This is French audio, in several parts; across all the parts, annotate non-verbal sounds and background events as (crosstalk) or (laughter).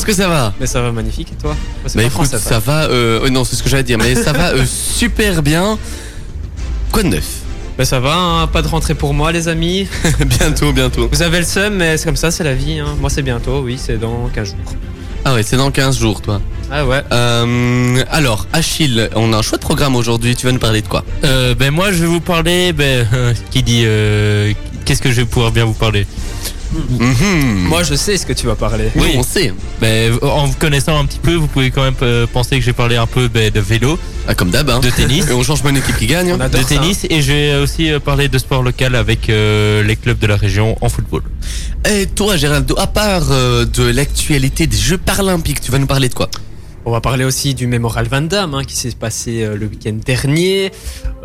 est-ce que ça va Mais ça va magnifique et toi Moi, Bah écoute, ça va. Euh, euh, non, c'est ce que j'allais dire, mais ça va euh, (laughs) super bien. Quoi de neuf? Bah ça va, hein, pas de rentrée pour moi les amis. (laughs) Bientôt, bientôt. Vous avez le seum, mais c'est comme ça, c'est la vie. hein. Moi c'est bientôt, oui, c'est dans 15 jours. Ah ouais, c'est dans 15 jours, toi. Ah ouais. Euh, alors, Achille, on a un chouette programme aujourd'hui. Tu vas nous parler de quoi? Euh, ben moi je vais vous parler, ben euh, (laughs) qui dit, euh, qu'est-ce que je vais pouvoir bien vous parler? Moi je sais ce que tu vas parler. oui, oui. on sait. Ben en vous connaissant un petit peu, vous pouvez quand même euh, penser que j'ai parlé un peu ben, de vélo, Ah, comme d'hab, hein. de tennis. (laughs) Et on change pas une équipe qui gagne. hein. De ça, tennis et je vais aussi euh, parler de sport local avec euh, les clubs de la région en football. Et toi, Géraldo, à part euh, de l'actualité des Jeux paralympiques, tu vas nous parler de quoi? On va parler aussi du Mémoral Van Damme hein, qui s'est passé euh, le week-end dernier.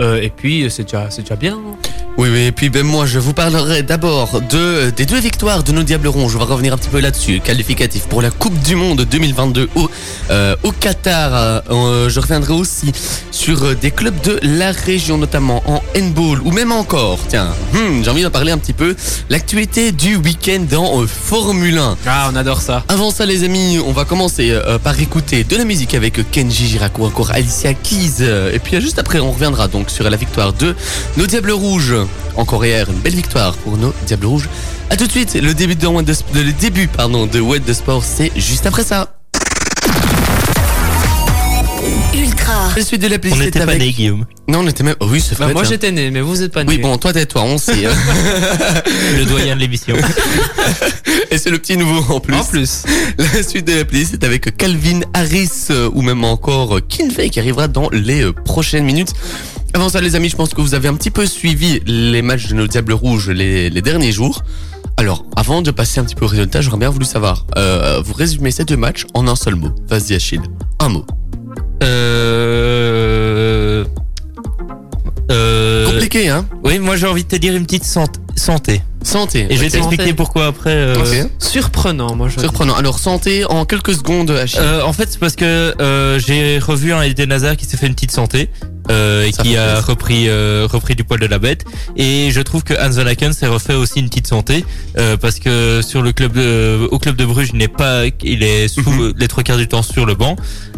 Euh, et puis euh, c'est déjà, c'est déjà bien. hein. Oui, oui, et puis ben moi je vous parlerai d'abord de des deux victoires de nos Diables Ronds. Je vais revenir un petit peu là-dessus. Qualificatif pour la Coupe du Monde 2022 au, euh, au Qatar. Euh, euh, je reviendrai aussi sur euh, des clubs de la région, notamment en handball ou même encore. Tiens, hmm, j'ai envie d'en parler un petit peu. L'actualité du week-end en euh, Formule 1. Ah on adore ça. Avant ça, les amis, on va commencer euh, par écouter de la musique avec Kenji Girac ou encore Alicia Keys. Euh, Et puis euh, juste après, on reviendra donc sur la victoire de nos Diables Rouges. Encore hier, une belle victoire pour nos Diables Rouges. A tout de suite, le début de, What the Sp- le début pardon de What the Sport, c'est juste après ça. Ultra. La suite de la playlist On n'était pas avec- nés, Guillaume. Non, on était même. oh oui, c'est Bah, moi j'étais né, mais vous êtes pas né. Oui, bon, toi, tais-toi, on sait. hein. (laughs) Le doyen de l'émission. (laughs) Et c'est le petit nouveau en plus. En plus. La suite de la playlist est avec Calvin Harris euh, ou même encore euh, Kinvey qui arrivera dans les euh, prochaines minutes. Avant ça, les amis, je pense que vous avez un petit peu suivi les matchs de nos Diables Rouges les, les derniers jours. Alors, avant de passer un petit peu au résultat, j'aurais bien voulu savoir, euh, vous résumez ces deux matchs en un seul mot. Vas-y, Achille. Un mot. Euh... Euh... Compliqué, hein Oui, moi j'ai envie de te dire une petite sant- santé. Santé. Et je vais t'expliquer Santé. pourquoi après. euh. Surprenant, moi je. Surprenant. Alors, santé en quelques secondes, Achille. Euh, en fait, c'est parce que euh, j'ai revu un Eden Hazard qui s'est fait une petite santé euh, et Ça qui a plaisir. repris euh, repris du poil de la bête. Et je trouve que Hans Van Aken s'est refait aussi une petite santé euh, parce que sur le club de, au club de Bruges, il n'est pas, il est sous Mhm. les trois quarts du temps sur le banc,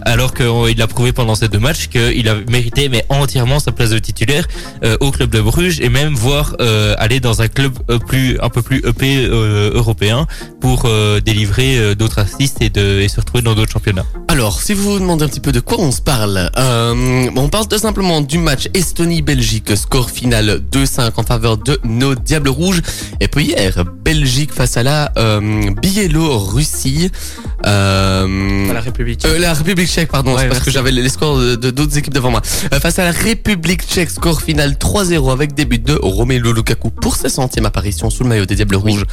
alors qu'il a prouvé pendant ces deux matchs qu'il a mérité mais entièrement sa place de titulaire euh, au club de Bruges et même voir euh, aller dans un club euh, un peu plus EP européen pour délivrer d'autres assists et et se retrouver dans d'autres championnats. Alors, si vous vous demandez un petit peu de quoi on se parle, on parle tout simplement du match Estonie-Belgique, score final 2-5 en faveur de nos Diables Rouges. Et puis hier, Belgique face à la Biélorussie. Euh, À la République. euh, la République tchèque, pardon, Ouais, c'est parce que j'avais les scores de d'autres équipes devant moi. Euh, face à la République tchèque, score final 3-0 avec des buts de Romelu Lukaku pour sa centième apparition sous le maillot des Diables Rouges.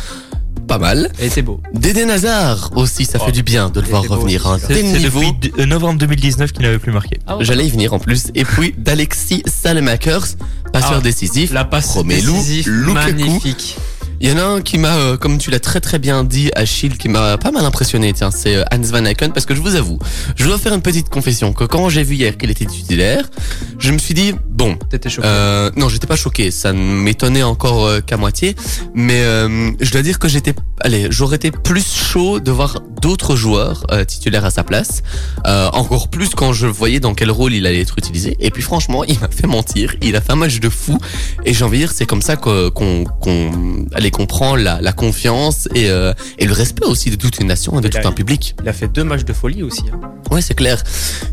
Pas mal. Et c'est beau. D'Eden Hazard aussi, ça Oh. fait du bien de le voir revenir. hein. ça. C'est depuis de- euh, novembre 2019 qu'il n'avait plus marqué. J'allais y venir en plus. Et puis d'Alexis Salemakers, passeur Ah, décisif. La passe Romelu décisive, Lukaku. magnifique. Il y en a un qui m'a, euh, comme tu l'as très très bien dit, Achille, qui m'a pas mal impressionné. Tiens, c'est euh, Hans Van Aken, parce que je vous avoue, je dois faire une petite confession que quand j'ai vu hier qu'il était titulaire, je me suis dit bon. T'étais choqué. Euh, non, j'étais pas choqué, ça ne m'étonnait encore euh, qu'à moitié, mais euh, je dois dire que j'étais, allez, j'aurais été plus chaud de voir d'autres joueurs titulaires à sa place, euh, encore plus quand je voyais dans quel rôle il allait être utilisé. Et puis franchement, il m'a fait mentir, il a fait un match de fou, et j'ai envie de dire, c'est comme ça qu'on, qu'on, allez, qu'on prend la, la confiance et, euh, et le respect aussi de toute une nation et de Il tout a- un public. Il a fait deux matchs de folie aussi. hein. Ouais, c'est clair.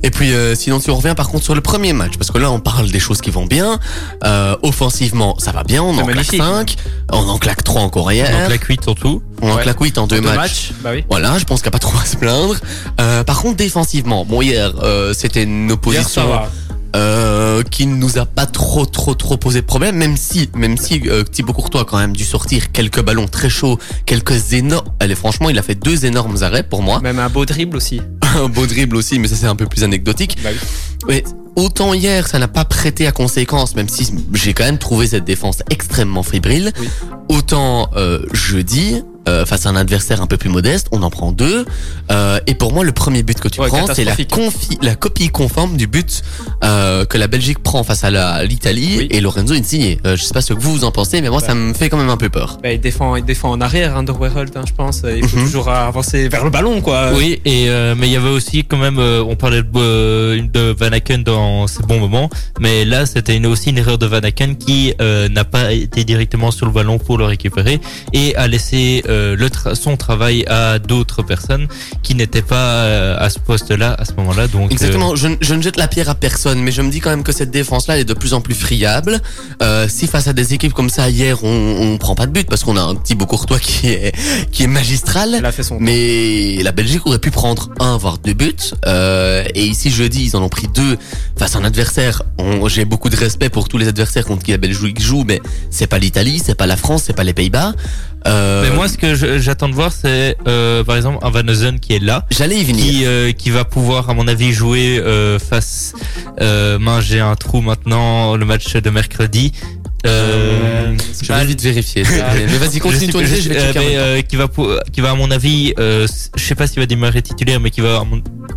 Et puis, euh, sinon, si on revient par contre sur le premier match, parce que là, on parle des choses qui vont bien. Euh, offensivement, ça va bien. On en claque magnifique. 5. On en claque 3 encore hier. Donc la cuite en tout. on en Ouais. claque 8 en deux, Deux matchs. Bah oui. Voilà, je pense qu'il n'y a pas trop à se plaindre. Euh, par contre, défensivement, bon, hier, c'était une Hier, ça opposition va. Euh, qui ne nous a pas trop, trop, trop posé de problème, même si, même si euh, Thibaut Courtois a quand même dû sortir quelques ballons très chauds, quelques énormes. Allez, franchement, il a fait deux énormes arrêts pour moi. Même un beau dribble aussi. (laughs) Un beau dribble aussi, mais ça c'est un peu plus anecdotique. Bah oui. Ouais, autant hier, ça n'a pas prêté à conséquence, même si j'ai quand même trouvé cette défense extrêmement fébrile. Oui. Autant euh, jeudi, euh, face à un adversaire un peu plus modeste, on en prend deux. Euh, et pour moi, le premier but que tu Ouais, prends, c'est la, la copie conforme du but euh, que la Belgique prend face à la- l'Italie Oui. et Lorenzo Insigne. Euh, je sais pas ce que vous vous en pensez, mais moi, Ouais. ça me fait quand même un peu peur. Bah, il défend, il défend en arrière, hein, hein, je pense. Il faut Mhm. toujours avancer vers le ballon, quoi. Oui, et euh, mais il y avait aussi quand même, euh, on parlait de, euh, de Van Aken dans ses bons moments, mais là c'était aussi une erreur de Van Aken qui euh, n'a pas été directement sur le ballon pour le récupérer et a laissé euh, le tra- son travail à d'autres personnes qui n'étaient pas euh, à ce poste-là à ce moment-là. Donc euh, Exactement, je, ne- je ne jette la pierre à personne, mais je me dis quand même que cette défense-là elle est de plus en plus friable. Euh, si face à des équipes comme ça hier, on, on prend pas de but parce qu'on a un Thibaut Courtois qui est qui est magistral. Elle a fait son Mais la Belgique aurait pu prendre un, voire deux buts. Euh, et ici, jeudi, ils en ont pris deux face à un adversaire. On- J'ai beaucoup de respect pour tous les adversaires contre qui la Belgique joue, mais c'est pas l'Italie, c'est pas la France, c'est pas les Pays-Bas. Euh, Mais moi, ce que j'attends de voir, c'est euh, par exemple un Van Neusen qui est là. j'allais y venir. qui euh, qui va pouvoir à mon avis jouer euh, face euh, j'ai un trou maintenant le match de mercredi euh, je vais vite vérifier. mais mais vas-y, continue ton je- je vais euh, mais, euh, qui va qui va à mon avis euh, je sais pas s'il va démarrer titulaire mais qui va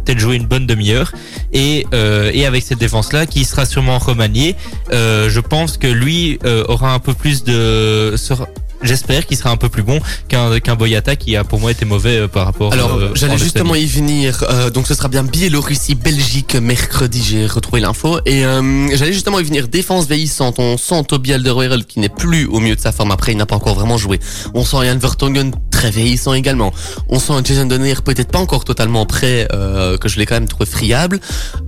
peut-être jouer une bonne demi-heure et et avec cette défense là qui sera sûrement remaniée je pense que lui aura un peu plus de sera- J'espère qu'il sera un peu plus bon qu'un qu'un Boyata qui a pour moi été mauvais euh, par rapport. Alors, euh, j'allais en justement y venir. Euh, donc, ce sera bien Biélorussie, Belgique, mercredi. J'ai retrouvé l'info. Et euh, j'allais justement y venir. Défense vieillissante. On sent Toby Alderweireld qui n'est plus au mieux de sa forme. Après, il n'a pas encore vraiment joué. On sent Jan Vertonghen très vieillissant également. On sent Jason Donner peut-être pas encore totalement prêt, euh, que je l'ai quand même trouvé friable.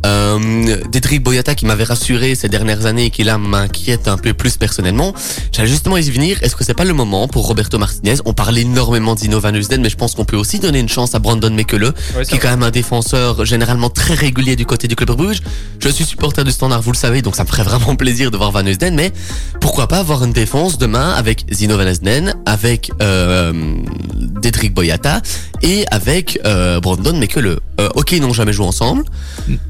Euh, Dédric Boyata qui m'avait rassuré ces dernières années et qui là m'inquiète un peu plus personnellement. J'allais justement y venir. Est-ce que c'est pas le moment pour Roberto Martinez On parle énormément d'Ino Van Usden, mais je pense qu'on peut aussi donner une chance à Brandon Mekele, Ouais, qui est quand même un défenseur généralement très régulier du côté du club Bruges. Je suis supporter du Standard, vous le savez, donc ça me ferait vraiment plaisir de voir Van Usden, mais pourquoi pas avoir une défense demain avec Zino Van Usden, avec euh, Dédric Boyata et avec euh, Brandon Mekele. Euh, ok, ils n'ont jamais joué ensemble.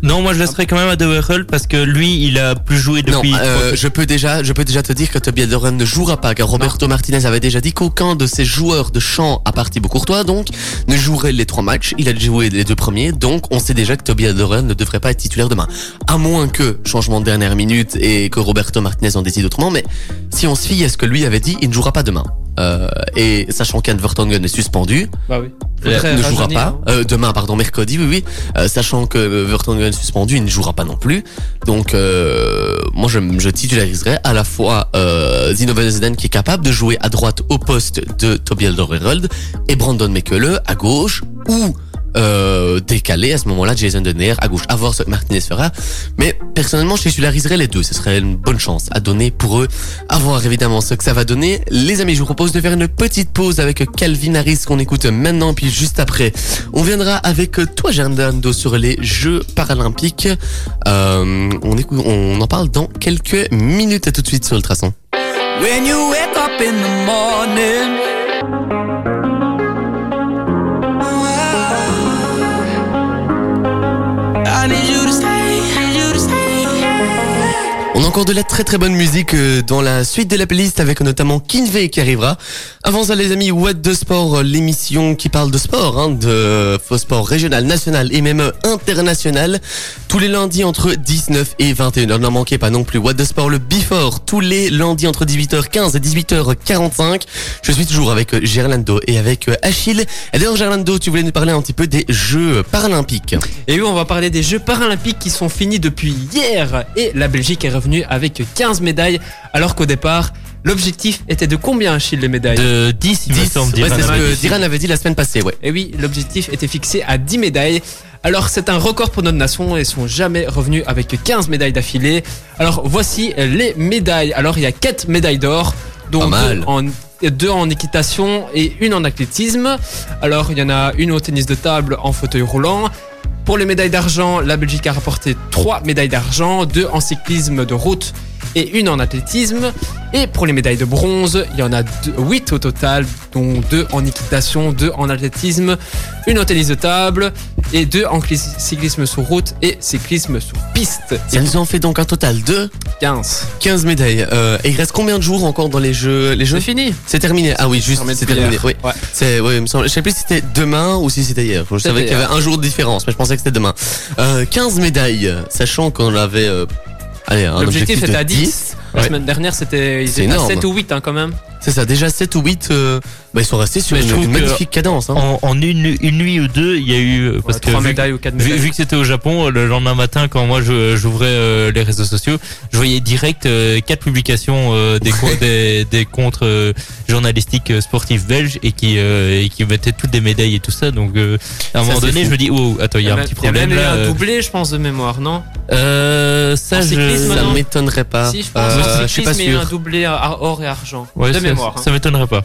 Non, moi je laisserais quand même à De parce que lui, il a plus joué depuis. Non, euh, je peux déjà, je peux déjà te dire que Toby Alderweireld ne jouera pas, car Roberto Martinez avait déjà dit qu'aucun de ses joueurs de champ, à part Thibaut Courtois, donc, ne jouerait les trois matchs. Il a joué les deux premiers, donc on sait déjà que Toby Alderweireld ne devrait pas être titulaire demain. À moins que changement de dernière minute et que Roberto Martinez en décide autrement, mais si on se fie à ce que lui avait dit, il ne jouera pas demain. Euh, et sachant qu'Anne Vertonghen est suspendu, Bah oui. euh, ne jouera pas. hein. Euh, demain, pardon, mercredi, oui, oui. Euh, sachant que Vertonghen est suspendu, il ne jouera pas non plus. Donc, euh, moi, je, je titulariserai à la fois euh, Zino Van Zeden qui est capable de jouer à droite au poste de Toby Alderweireld et Brandon Mekele à gauche ou euh, décalé à ce moment-là Jason Denner à gauche. À voir ce que Martinez fera. Mais personnellement, je titulariserai les deux. Ce serait une bonne chance à donner pour eux. À voir évidemment ce que ça va donner. Les amis, je vous propose de faire une petite pause avec Calvin Harris qu'on écoute maintenant. Puis juste après, on viendra avec toi, Gerlando, sur les Jeux paralympiques. Euh, on, écoute, on en parle dans quelques minutes. À tout de suite sur Ultrason. When you wake up in the morning. On a encore de la très très bonne musique euh, dans la suite de la playlist avec notamment Kinvey qui arrivera. Avant ça les amis, What de Sport, euh, l'émission qui parle de sport, hein, de faux sport régional, national et même international. Tous les lundis entre 19 et 21h. N'en manquez pas non plus What de Sport, le Before, tous les lundis entre 18h15 et 18h45. Je suis toujours avec euh, Gerlando et avec Achille. Et d'ailleurs Gerlando, tu voulais nous parler un petit peu des Jeux paralympiques. Et oui, on va parler des Jeux paralympiques qui sont finis depuis hier. Et la Belgique est revenue avec 15 médailles, alors qu'au départ, l'objectif était de combien, Achille, les médailles? De 10, il me 10, semble. ouais, Dylan c'est ce que. Diran avait dit la semaine passée, ouais. Et oui, l'objectif était fixé à 10 médailles. Alors c'est un record pour notre nation et sont jamais revenus avec 15 médailles d'affilée. Alors voici les médailles. Alors il y a 4 médailles d'or, dont Pas mal. en, deux en équitation et une en athlétisme. Alors il y en a une au tennis de table en fauteuil roulant. Pour les médailles d'argent, la Belgique a rapporté 3 médailles d'argent, 2 en cyclisme de route et une en athlétisme. Et pour les médailles de bronze, il y en a 8 au total, dont 2 en équitation, 2 en athlétisme, une en tennis de table et deux en clis- cyclisme sur route et cyclisme sur piste. Ça nous en fait donc un total de 15. 15 médailles. Euh, et il reste combien de jours encore dans les jeux Les jeux? C'est fini. C'est terminé. Ah oui, juste, c'est terminé. Oui. Ouais. C'est, oui, il me semble. Je sais plus si c'était demain ou si c'était hier. Je savais qu'il y avait un jour de différence, mais je pensais que c'était demain. Euh, 15 médailles, sachant qu'on avait, euh, L'objectif objectif était de à 10. La Ouais. semaine dernière, c'était ils C'est étaient à énorme. 7 ou 8 hein, quand même. C'est ça, déjà 7 ou 8, euh, bah, ils sont restés sur une, magnifique cadence. Hein. En, en une, une nuit ou deux, il y a eu parce Ouais, que trois vu, médailles ou 4 vu, médailles. vu que c'était au Japon, le lendemain matin, quand moi j'ouvrais euh, les réseaux sociaux, je voyais direct euh, quatre publications euh, des, co- des, des comptes euh, journalistiques sportifs belges et qui euh, et qui mettaient toutes des médailles et tout ça. Donc euh, à un Ça, moment donné, fou. je me dis oh attends, il y a un même- petit il y a problème même eu un euh, doublé, je pense, de mémoire, non? Euh, ça En je cyclisme, Ça m'étonnerait pas. Si, je pense. Euh, en je suis pas cyclisme, il y a eu un sûr. doublé à or et argent. ouais, de mémoire. hein. ça m'étonnerait pas.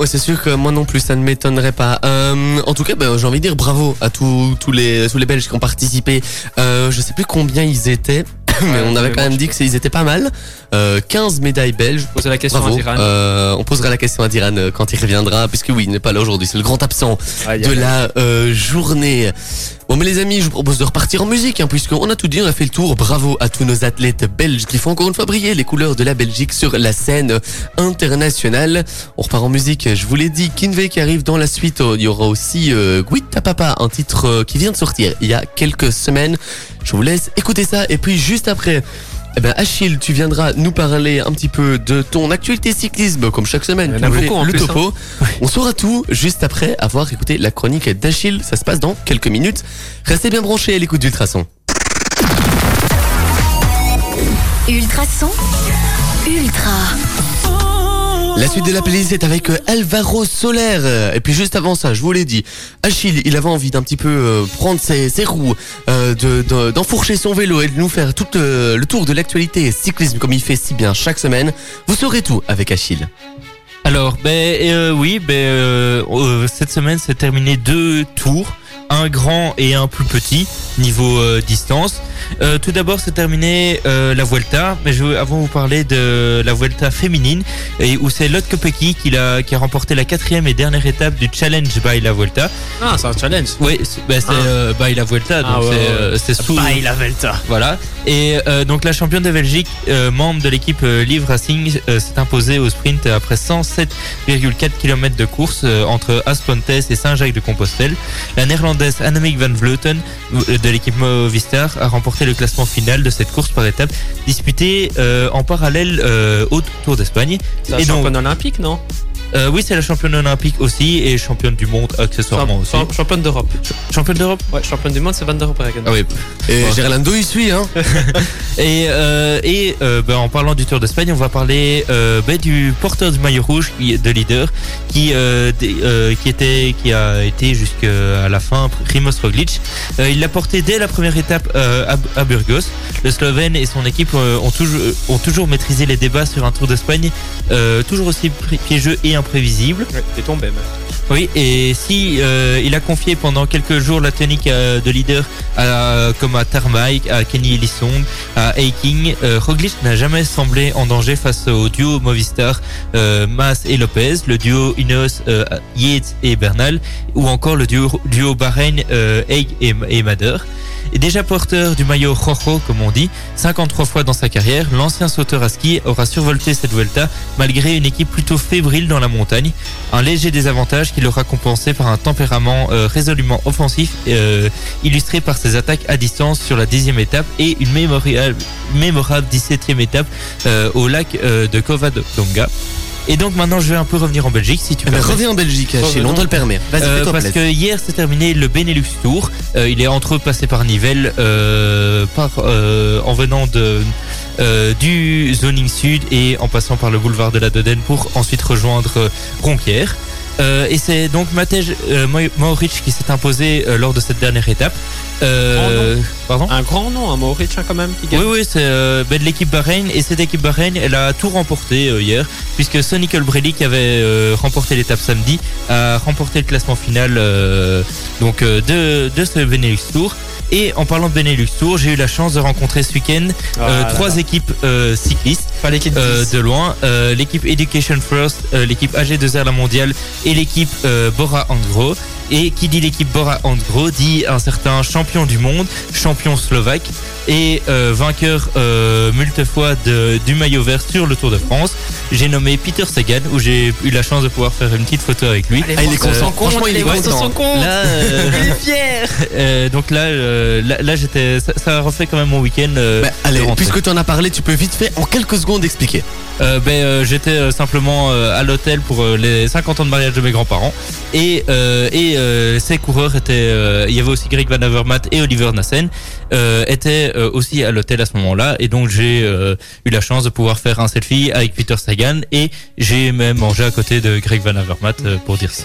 Ouais, c'est sûr que moi non plus, ça ne m'étonnerait pas. Euh, en tout cas, bah, j'ai envie de dire bravo à tous tous les tous les Belges qui ont participé. Euh, je sais plus combien ils étaient, (coughs) mais on avait quand même dit que c'est- ils étaient pas mal. Euh, 15 médailles belges. Poser la question Bravo. à Diran. Euh, on posera la question à Diran euh, quand il reviendra, puisque oui, il n'est pas là aujourd'hui. C'est le grand absent de la euh, journée. Bon, mais les amis, je vous propose de repartir en musique, hein, puisqu'on a tout dit, on a fait le tour. Bravo à tous nos athlètes belges qui font encore une fois briller les couleurs de la Belgique sur la scène internationale. On repart en musique, je vous l'ai dit, Kinvey qui arrive dans la suite. Il y aura aussi euh, Guita Papa, un titre euh, qui vient de sortir il y a quelques semaines. Je vous laisse écouter ça, et puis juste après... Eh ben Achille, tu viendras nous parler un petit peu de ton actualité cyclisme, comme chaque semaine. Il y en tu a nous fais beaucoup, en le plus, hein. topo. On saura tout juste après avoir écouté la chronique d'Achille. Ça se passe dans quelques minutes. Restez bien branchés à l'écoute d'Ultrason. Ultrason. Ultra. La suite de la playlist est avec euh, Alvaro Soler. Et puis juste avant ça, je vous l'ai dit, Achille, il avait envie d'un petit peu euh, prendre ses, roues, euh, de- de- d'enfourcher son vélo et de nous faire tout le tour de l'actualité cyclisme comme il fait si bien chaque semaine. Vous saurez tout avec Achille. Alors, ben oui, ben cette semaine c'est terminé deux tours, un grand et un plus petit niveau distance. Euh, tout d'abord, c'est terminé euh, la Vuelta, mais je veux avant vous parler de la Vuelta féminine et où c'est Lotte Kopecky qui a qui a remporté la quatrième et dernière étape du Challenge by la Vuelta. Ah, c'est un challenge. Oui, c'est c'est, Ah. euh, by la Vuelta, donc Ah, ouais, c'est ouais. c'est sous la Velta. voilà. Et euh, donc la championne de Belgique, euh, membre de l'équipe euh, Live Racing, euh, s'est imposée au sprint après 107,4 km de course euh, entre Aspontes et Saint-Jacques-de-Compostelle. La néerlandaise Annemiek van Vleuten euh, de l'équipe Movistar a remporté le classement final de cette course par étapes disputée euh, en parallèle euh, au Tour d'Espagne. C'est un Et donc- championne olympique, non? Euh, oui, c'est la championne olympique aussi et championne du monde accessoirement aussi. Champ- Championne d'Europe. Championne d'Europe? Ouais, championne du monde, c'est Van der Breggen. Ah oui, Et Ouais. Gerlando, il suit, hein. (laughs) Et, euh, et euh, ben, en parlant du Tour d'Espagne, on va parler euh, ben, du porteur du maillot rouge de leader qui euh, euh, qui était qui a été jusqu'à la fin Primoz Roglic. Euh, il l'a porté dès la première étape euh, à, à Burgos. Le Slovène et son équipe euh, ont toujours ont toujours maîtrisé les débats sur un Tour d'Espagne euh, toujours aussi pi- piégeux et imprévisible. Ouais, tombé, même. Oui, et si euh, il a confié pendant quelques jours la tonique euh, de leader à, comme à Tarmac, à Kenny Elissonde, à Eiking, euh, Roglic n'a jamais semblé en danger face au duo Movistar euh, Mas et Lopez, le duo Ineos euh, Yates et Bernal, ou encore le duo, duo Bahreïn euh, Haig et, et Mader. Et déjà porteur du maillot Rojo, comme on dit, 53 fois dans sa carrière, l'ancien sauteur à ski aura survolté cette Vuelta malgré une équipe plutôt fébrile dans la montagne. Un léger désavantage qui l'aura compensé par un tempérament euh, résolument offensif, euh, illustré par ses attaques à distance sur la dixième étape et une mémorial- mémorable 17e étape euh, au lac de Covadonga. Et donc maintenant je vais un peu revenir en Belgique si tu Eh ben, reviens en Belgique, on te le permet. Vas-y, Euh, parce que hier s'est terminé le Benelux Tour. Euh, il est entre autres passé par Nivelles, euh, par, euh, en venant de du zoning sud et en passant par le boulevard de la Dodène pour ensuite rejoindre Ronquière. Euh, et c'est donc Matej Mohoric qui s'est imposé lors de cette dernière étape. Euh, pardon Un grand nom, un Mauric hein, quand même, qui gagne. oui, oui, c'est euh, ben, de l'équipe Bahreïn et cette équipe Bahreïn, elle a tout remporté euh, hier puisque Sonny Colbrelli qui avait remporté l'étape samedi a remporté le classement final donc de de ce Benelux Tour. Et en parlant de Benelux Tour, j'ai eu la chance de rencontrer ce week-end Ah euh, trois là. équipes euh, cyclistes euh, dise. de loin. L'équipe Education First, l'équipe AG2R La Mondiale et l'équipe Bora Angro. Et qui dit l'équipe Bora Hansgrohe dit un certain champion du monde, champion slovaque et euh, vainqueur euh, fois de, du maillot vert sur le Tour de France. J'ai nommé Peter Sagan où j'ai eu la chance de pouvoir faire une petite photo avec lui. Ah, il est content. Franchement, il est content. son compte. Là, euh, (laughs) fier. euh, donc là, euh, là, là, j'étais, ça, ça a refait quand même mon week-end. euh, Bah, allez, puisque tu en as parlé, tu peux vite fait en quelques secondes expliquer. Euh, ben, euh, j'étais euh, simplement euh, à l'hôtel pour euh, les 50 ans de mariage de mes grands-parents et euh, et euh, ces coureurs étaient euh, il y avait aussi Greg Van Avermaet et Oliver Nassen euh, étaient euh, aussi à l'hôtel à ce moment-là et donc j'ai euh, eu la chance de pouvoir faire un selfie avec Peter Sagan et j'ai même mangé à côté de Greg Van Avermaet euh, pour dire ça.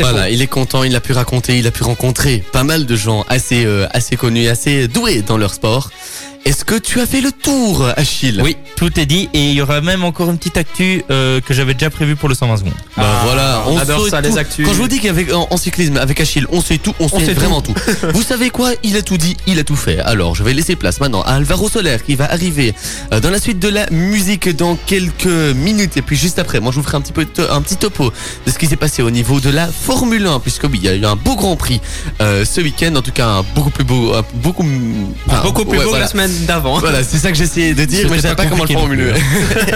Voilà, il est content, il a pu raconter, il a pu rencontrer pas mal de gens assez, euh, assez connus, assez doués dans leur sport. Est-ce que tu as fait le tour, Achille Oui, tout est dit et il y aura même encore une petite actu euh, que j'avais déjà prévue pour le 120 secondes. Bah Ah, voilà, on adore sait ça, tout. les actus. Quand je vous dis qu'avec en, en cyclisme, avec Achille, on sait tout, on, sait, sait vraiment tout. (laughs) vous savez quoi? Il a tout dit, il a tout fait. Alors, je vais laisser place maintenant à Alvaro Soler qui va arriver euh, dans la suite de la musique dans quelques minutes. Et puis juste après, moi je vous ferai un petit peu to- un petit topo de ce qui s'est passé au niveau de la Formule 1, puisque oui, il y a eu un beau Grand Prix euh, ce week-end, en tout cas un beaucoup plus beau, un beaucoup, enfin, beaucoup plus ouais, beau voilà. que la semaine d'avant. Voilà, c'est ça que j'essayais de dire, mais je savais pas pas comment le formuler.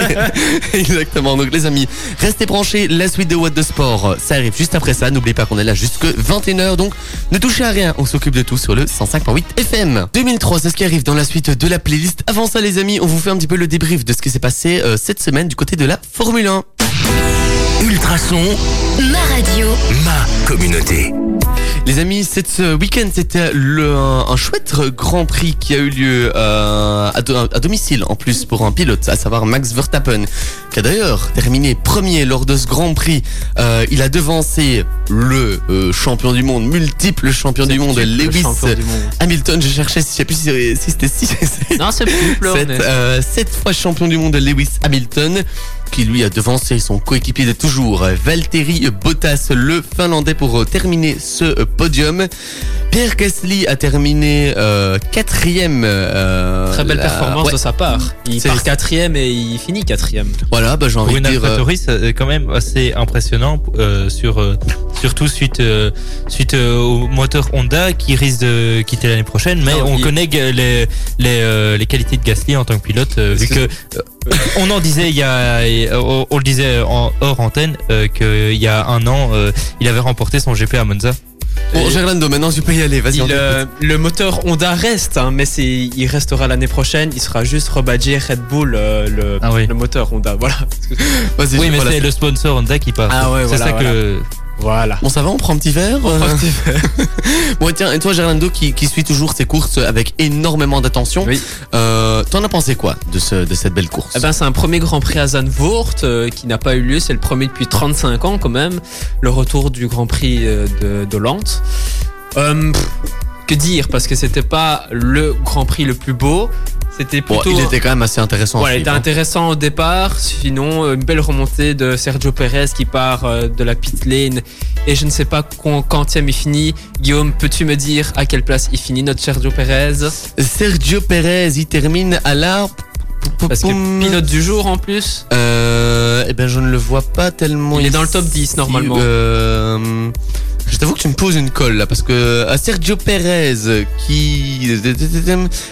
(laughs) Exactement. Donc les amis, restez branchés. La suite de What the Sport, ça arrive juste après ça. N'oubliez pas qu'on est là jusque 21h. Donc ne touchez à rien. On s'occupe de tout sur le 105.8 FM. 2003, c'est ce qui arrive dans la suite de la playlist. Avant ça, les amis, on vous fait un petit peu le débrief de ce qui s'est passé euh, cette semaine du côté de la Formule 1. Ultrason, Ma radio. ma communauté. Les amis, cette ce week-end, c'était le, un, un chouette Grand Prix qui a eu lieu euh, à, do- à domicile en plus pour un pilote, à savoir Max Verstappen, qui a d'ailleurs terminé premier lors de ce Grand Prix. Euh, il a devancé le euh, champion du monde, multiple champion du monde, Lewis champion du monde. Hamilton. Je cherchais, si je sais plus si, si c'était si, (laughs) Non, c'est plus sept, euh, sept fois champion du monde Lewis Hamilton qui lui a devancé son coéquipier de toujours Valtteri Bottas le finlandais pour terminer ce podium Pierre Gasly a terminé euh, quatrième euh, Très belle la- performance ouais. de sa part. Il C'est- part quatrième et il finit quatrième. voilà bah j'ai envie de dire euh, c'est quand même assez impressionnant, euh, sur, euh, surtout suite, euh, suite euh, au moteur Honda qui risque de quitter l'année prochaine. Mais Non, on il- connaît les, les, euh, les qualités de Gasly en tant que pilote, vu que on en disait il y a, on, on le disait en hors antenne qu'il y a un an, il avait remporté son GP à Monza. bon Gerlando maintenant tu peux y aller vas-y euh, le moteur Honda reste, hein, mais il restera l'année prochaine. Il sera juste rebadgé Red Bull, euh, le, Ah oui. le moteur Honda. Voilà. Oui, mais c'est le sponsor Honda qui part. Ah ouais, c'est voilà, ça que. Voilà. Bon ça va, on prend un petit verre euh, (laughs) Bon tiens, et toi Gerlando qui, qui suit toujours ses courses avec énormément d'attention, Oui. euh, t'en as pensé quoi de, ce, de cette belle course? Eh ben, c'est un premier Grand Prix à Zandvoort euh, qui n'a pas eu lieu. C'est le premier depuis 35 ans quand même. Le retour du Grand Prix euh, de. Euh, pff, que dire Parce que c'était pas le Grand Prix le plus beau. C'était Bon, plutôt. il était quand même assez intéressant. Voilà, il était hein. intéressant au départ. Sinon, euh, une belle remontée de Sergio Perez qui part euh, de la pit lane. Et je ne sais pas quand, quand il finit. Guillaume, peux-tu me dire à quelle place il finit notre Sergio Perez? Sergio Perez, il termine à la. Parce que pilote du jour en plus. Euh, eh ben, je ne le vois pas tellement. Il est dans le top 10, normalement. Euh, je t'avoue que tu me poses une colle là, parce que à Sergio Perez qui.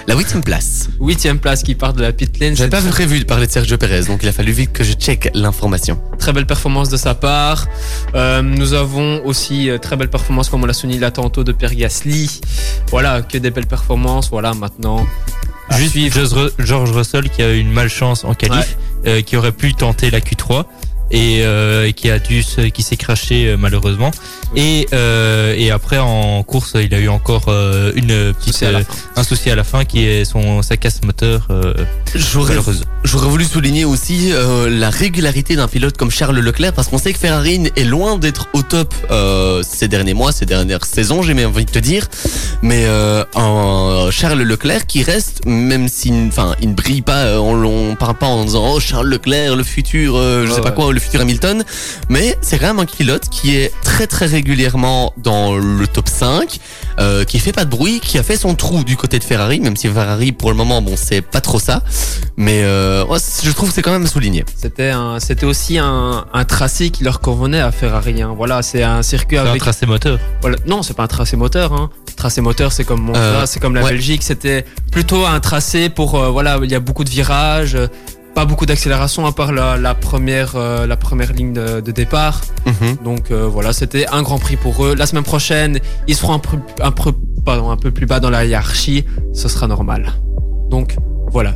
La huitième place. Huitième place qui part de la pit lane. J'avais pas prévu de parler de Sergio Perez, donc il a fallu vite que je check l'information. Très belle performance de sa part. Euh, nous avons aussi euh, très belle performance, comme on l'a souligné là tantôt, de Pierre Gasly. Voilà, que des belles performances. Voilà, maintenant. Juste. George Russell qui a eu une malchance en qualif, euh, qui aurait pu tenter la Q3 et euh, qui a dû se- qui s'est craché euh, malheureusement. Et euh, et après en course, il a eu encore euh, une petite Souci euh, un souci à la fin qui est son sa casse moteur euh, J'aurais malheureuse. J'aurais voulu souligner aussi euh, la régularité d'un pilote comme Charles Leclerc parce qu'on sait que Ferrari est loin d'être au top euh, ces derniers mois, ces dernières saisons, j'ai même envie de te dire. Mais euh, Charles Leclerc qui reste, même si, enfin, il ne brille pas, on, on parle pas en disant oh Charles Leclerc, le futur, euh, je sais pas quoi, le futur Hamilton, mais c'est quand même un pilote qui est très très régulièrement dans le top 5, euh, qui fait pas de bruit, qui a fait son trou du côté de Ferrari, même si Ferrari pour le moment, bon, c'est pas trop ça, mais euh, ouais, je trouve que c'est quand même à souligner. C'était un, c'était aussi un, un tracé qui leur convenait à Ferrari. Hein. Voilà, c'est un circuit C'est un avec. tracé moteur. Voilà. Non, c'est pas un tracé moteur. Hein. Tracé moteur, c'est comme Monza, Euh, c'est comme la ouais. Belgique. C'était plutôt un tracé pour euh, voilà, il y a beaucoup de virages, euh, pas beaucoup d'accélération à part la, la première euh, la première ligne de, de départ. Mhm. Donc euh, voilà, c'était un grand prix pour eux. La semaine prochaine, ils seront un peu un peu pardon, un peu plus bas dans la hiérarchie. Ce sera normal. Donc voilà.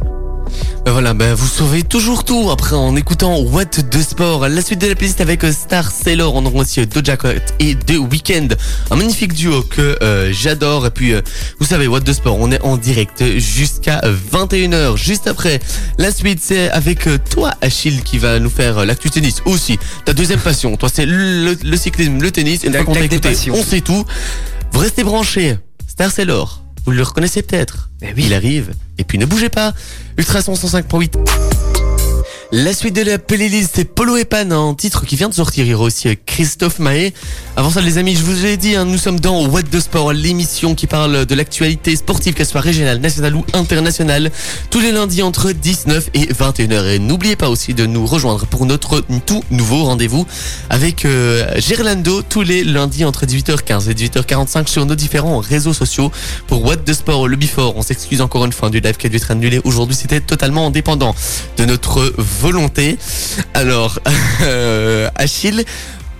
Ben voilà, ben vous sauvez toujours tout après en écoutant What de Sport. La suite de la playlist avec euh, Star Sailor, on aura aussi Doja Cat et The Weeknd. Un magnifique duo que euh, j'adore. Et puis, euh, vous savez, What de Sport, on est en direct jusqu'à 21h. Juste après, la suite c'est avec euh, toi Achille qui va nous faire euh, l'actu tennis aussi. Ta deuxième passion, toi c'est le, le cyclisme, le tennis. Et La écouté, passions. on sait tout. Vous restez branchés. Star Sailor, vous le reconnaissez peut-être. Eh oui. Il arrive. Et puis ne bougez pas. Ultrason 105.8. La suite de la playlist, c'est Polo et Pan, un titre qui vient de sortir. Aura aussi euh, Christophe Mahé. Avant ça, les amis, je vous ai dit, hein, nous sommes dans What the Sport, l'émission qui parle de l'actualité sportive, qu'elle soit régionale, nationale ou internationale, tous les lundis entre 19 et 21h. Et n'oubliez pas aussi de nous rejoindre pour notre tout nouveau rendez-vous avec euh, Gerlando tous les lundis entre 18h15 et 18h45 sur nos différents réseaux sociaux pour What the Sport, le Before. On s'excuse encore une fois du live qui a dû être annulé aujourd'hui. C'était totalement indépendant de notre volonté. Alors, (laughs) euh, Achille,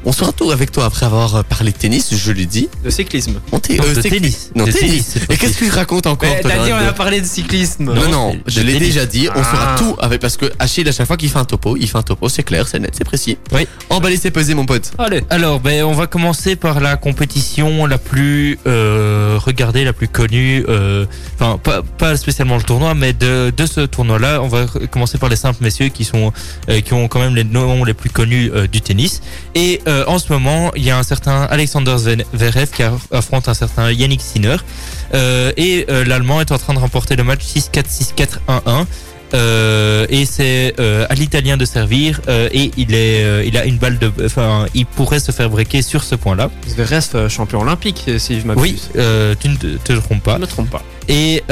on sera tout avec toi après avoir parlé de tennis, je l'ai dit. Le cyclisme. On t'est- Non, de tennis. Non, De tennis. Et qu'est-ce que tu racontes encore toi, t'as dit, on a parlé de cyclisme. non, Non, je de l'ai déjà dit, on Ah. fera tout avec parce que Achille à chaque fois qu'il fait un topo, il fait un topo, c'est clair, c'est net, c'est précis. Oui. Emballé, c'est pesé mon pote. Allez. Alors, ben, on va commencer par la compétition la plus euh, regardée, la plus connue. euh, Enfin, pas, pas spécialement le tournoi, mais de, de ce tournoi-là, on va commencer par les simples messieurs qui sont euh, qui ont quand même les noms les plus connus euh, du tennis. Et euh, en ce moment, il y a un certain Alexander Zverev qui affronte un certain Yannick Sinner. Euh, et euh, l'Allemand est en train de remporter le match 6-4, 6-4, 1-1. Euh, et c'est euh, à l'Italien de servir euh, et il est il a une balle de enfin il pourrait se faire breaker sur ce point-là. Zverev, euh, champion olympique, si je m'abuse. Oui, tu ne te, te trompes Je pas. ne me trompe pas. Et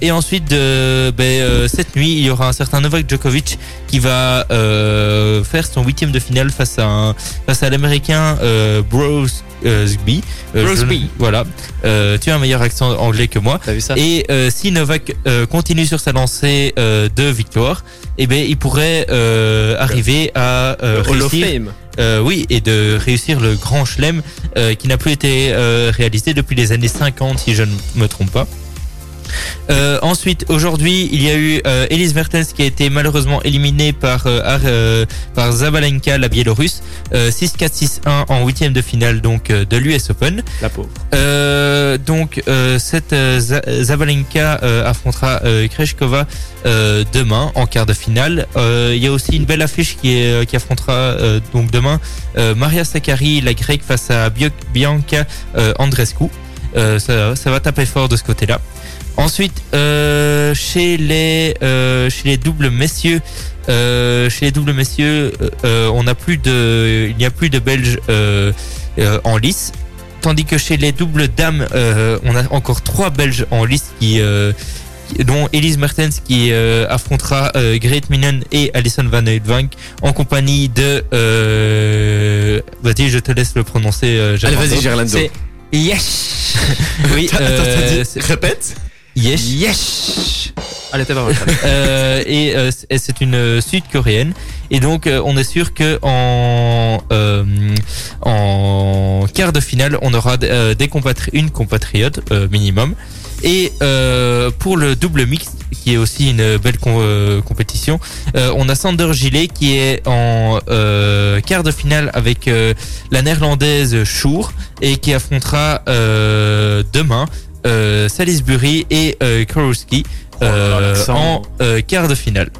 et ensuite ben, cette nuit il y aura un certain Novak Djokovic qui va faire son huitième de finale face à un, face à l'américain euh, Brosby. Euh, je- Brosby. Voilà. Euh, tu as un meilleur accent anglais que moi. T'as vu ça Et euh, si Novak euh, continue sur sa lancée euh, de victoire, eh ben il pourrait euh, arriver à euh, réussir, Fame. euh, oui, et de réussir le grand chelem euh, qui n'a plus été euh, réalisé depuis les années 50 si je ne me trompe pas. Euh, ensuite, aujourd'hui, il y a eu euh, Elise Mertens qui a été malheureusement éliminée par euh, euh, par Zabalenka, la Biélorusse, euh, 6-4-6-1 en huitième de finale donc euh, de l'US Open. La pauvre. Euh, donc euh, cette euh, Zabalenka euh, affrontera euh, euh, demain en quart de finale. Euh, Il y a aussi une belle affiche qui, est, euh, qui affrontera euh, donc demain euh, Maria Sakkari, la grecque face à Bianca euh, Andrescu. Euh, ça, ça va taper fort de ce côté-là. Ensuite, euh, chez les euh, chez les doubles messieurs, euh, chez les doubles messieurs, euh, euh, on a plus de, il n'y a plus de Belges euh, euh, en lice. Tandis que chez les doubles dames, euh, on a encore trois Belges en lice qui, euh, dont Elise Mertens qui euh, affrontera euh, Great Minen et Alison Van Uytvanck en compagnie de. Euh, vas-y, je te laisse le prononcer. euh, Allez, vas-y, Gerlando. Yesh. (laughs) Oui, Attends, t'as dit- Répète. Yesh. Yesh. Allez, t'es pas mal. Euh, et euh, c'est une euh, sud-coréenne et donc euh, on est sûr que en euh, en quart de finale on aura des compatri- une compatriote euh, minimum et euh, pour le double mixte qui est aussi une belle com- compétition euh, on a Sander Gillet qui est en euh, quart de finale avec euh, la néerlandaise Schur et qui affrontera euh, demain Salisbury et euh, Karowski Oh euh, en euh, quart de finale.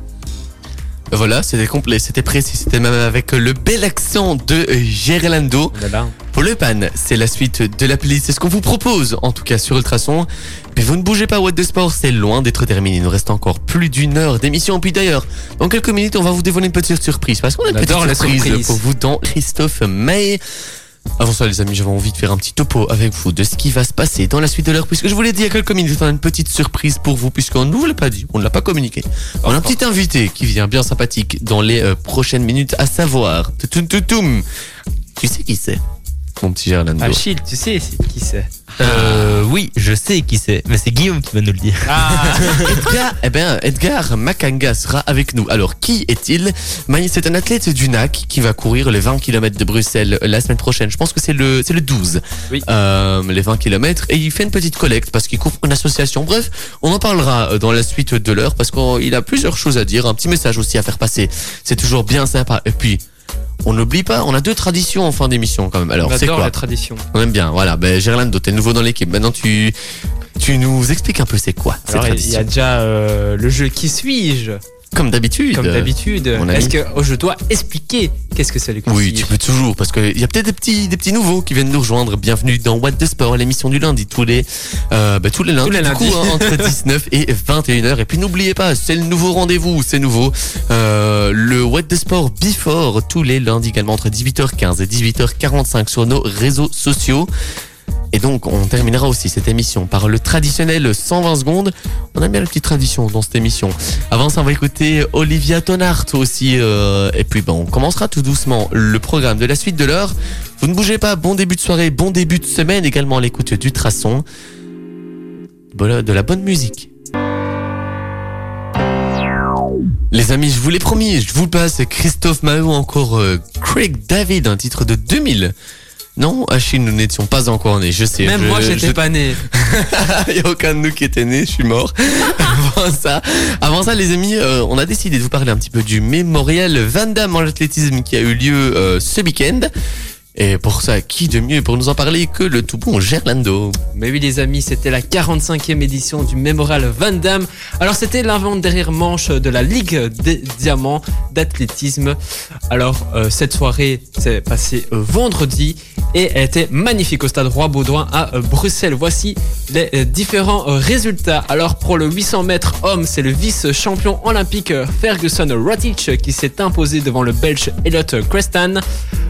Voilà, c'était complet, c'était précis, c'était même avec le bel accent de Gerlando. Voilà. Pour le pan, c'est la suite de la playlist, c'est ce qu'on vous propose, en tout cas sur Ultrason. Mais vous ne bougez pas, What the Sport, c'est loin d'être terminé. Il nous reste encore plus d'une heure d'émission. Puis d'ailleurs, dans quelques minutes, on va vous dévoiler une petite surprise. Parce qu'on a une petite surprise pour vous dans Christophe May. Avant ça, les amis, j'avais envie de faire un petit topo avec vous de ce qui va se passer dans la suite de l'heure, puisque je vous l'ai dit il y a quelques minutes, on a une petite surprise pour vous, puisqu'on ne vous l'a pas dit, on ne l'a pas communiqué. On a un petit invité qui vient bien sympathique dans les euh, prochaines minutes, à savoir, tu sais qui c'est, mon petit Gerlando? Achille, tu sais qui c'est? Euh, oui, je sais qui c'est, mais c'est Guillaume qui va nous le dire. Ah (laughs) Edgar, eh ben, Edgar Makanga sera avec nous. Alors, qui est-il? C'est un athlète du NAC qui va courir les 20 km de Bruxelles la semaine prochaine. Je pense que c'est le, c'est le 12. Oui. Euh, les 20 km. Et il fait une petite collecte parce qu'il couvre une association. Bref, on en parlera euh, dans la suite de l'heure parce qu'il a plusieurs choses à dire. Un petit message aussi à faire passer. C'est toujours bien sympa. Et puis, on n'oublie pas, on a deux traditions en fin d'émission quand même. Alors, c'est quoi la tradition. On aime bien. Voilà. Ben, Gerlando, t'es nouveau dans l'équipe. Maintenant, tu, tu nous expliques un peu c'est quoi cette Alors il y tradition. a déjà euh, le jeu Qui suis-je? Comme d'habitude. Comme d'habitude. Est-ce que oh, je dois expliquer qu'est-ce que c'est le Oui, tu peux toujours, parce qu'il y a peut-être des petits, des petits nouveaux qui viennent nous rejoindre. Bienvenue dans What the Sport, l'émission du lundi, tous les, euh, bah, tous les lundis, Tous les du coup, hein, entre (laughs) 19 et 21h. Et puis n'oubliez pas, c'est le nouveau rendez-vous, c'est nouveau. Euh, le What the Sport Before, tous les lundis également, entre 18h15 et 18h45 sur nos réseaux sociaux. Et donc, on terminera aussi cette émission par le traditionnel 120 secondes. On aime bien la petite tradition dans cette émission. Avant ça, on va écouter Olivia Tonart aussi. euh, et puis, bon, on commencera tout doucement le programme de la suite de l'heure. Vous ne bougez pas. Bon début de soirée, bon début de semaine. Également à l'écoute du Traçon. Voilà, de la bonne musique. Les amis, je vous l'ai promis, je vous passe. Christophe Maheu, encore euh, Craig David, un titre de 2000. Non, Achille, nous n'étions pas encore nés, je sais. Même je- moi j'étais je- pas né. (laughs) Il n'y a aucun de nous qui était né, je suis mort. (laughs) avant ça, avant ça, les amis, euh, on a décidé de vous parler un petit peu du mémorial Van Damme en athlétisme qui a eu lieu euh, ce week-end. Et pour ça, qui de mieux pour nous en parler que le tout bon Gerlando Mais oui les amis, c'était la 45e édition du Mémorial Van Damme. Alors c'était l'avant-dernière manche de la Ligue des Diamants d'athlétisme. Alors euh, cette soirée s'est passée euh, vendredi et elle était magnifique au stade Roi-Baudouin à euh, Bruxelles. Voici les différents résultats. Alors pour le 800 mètres homme, c'est le vice-champion olympique Ferguson Rotich qui s'est imposé devant le Belge Elliot Crestan.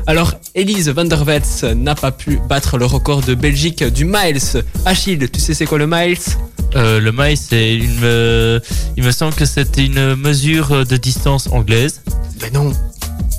Alors, Elise van der Wets n'a pas pu battre le record de Belgique du miles. Achille, tu sais c'est quoi le miles? Euh, le mile, c'est une, euh, il me semble que c'était une mesure de distance anglaise. Ben non.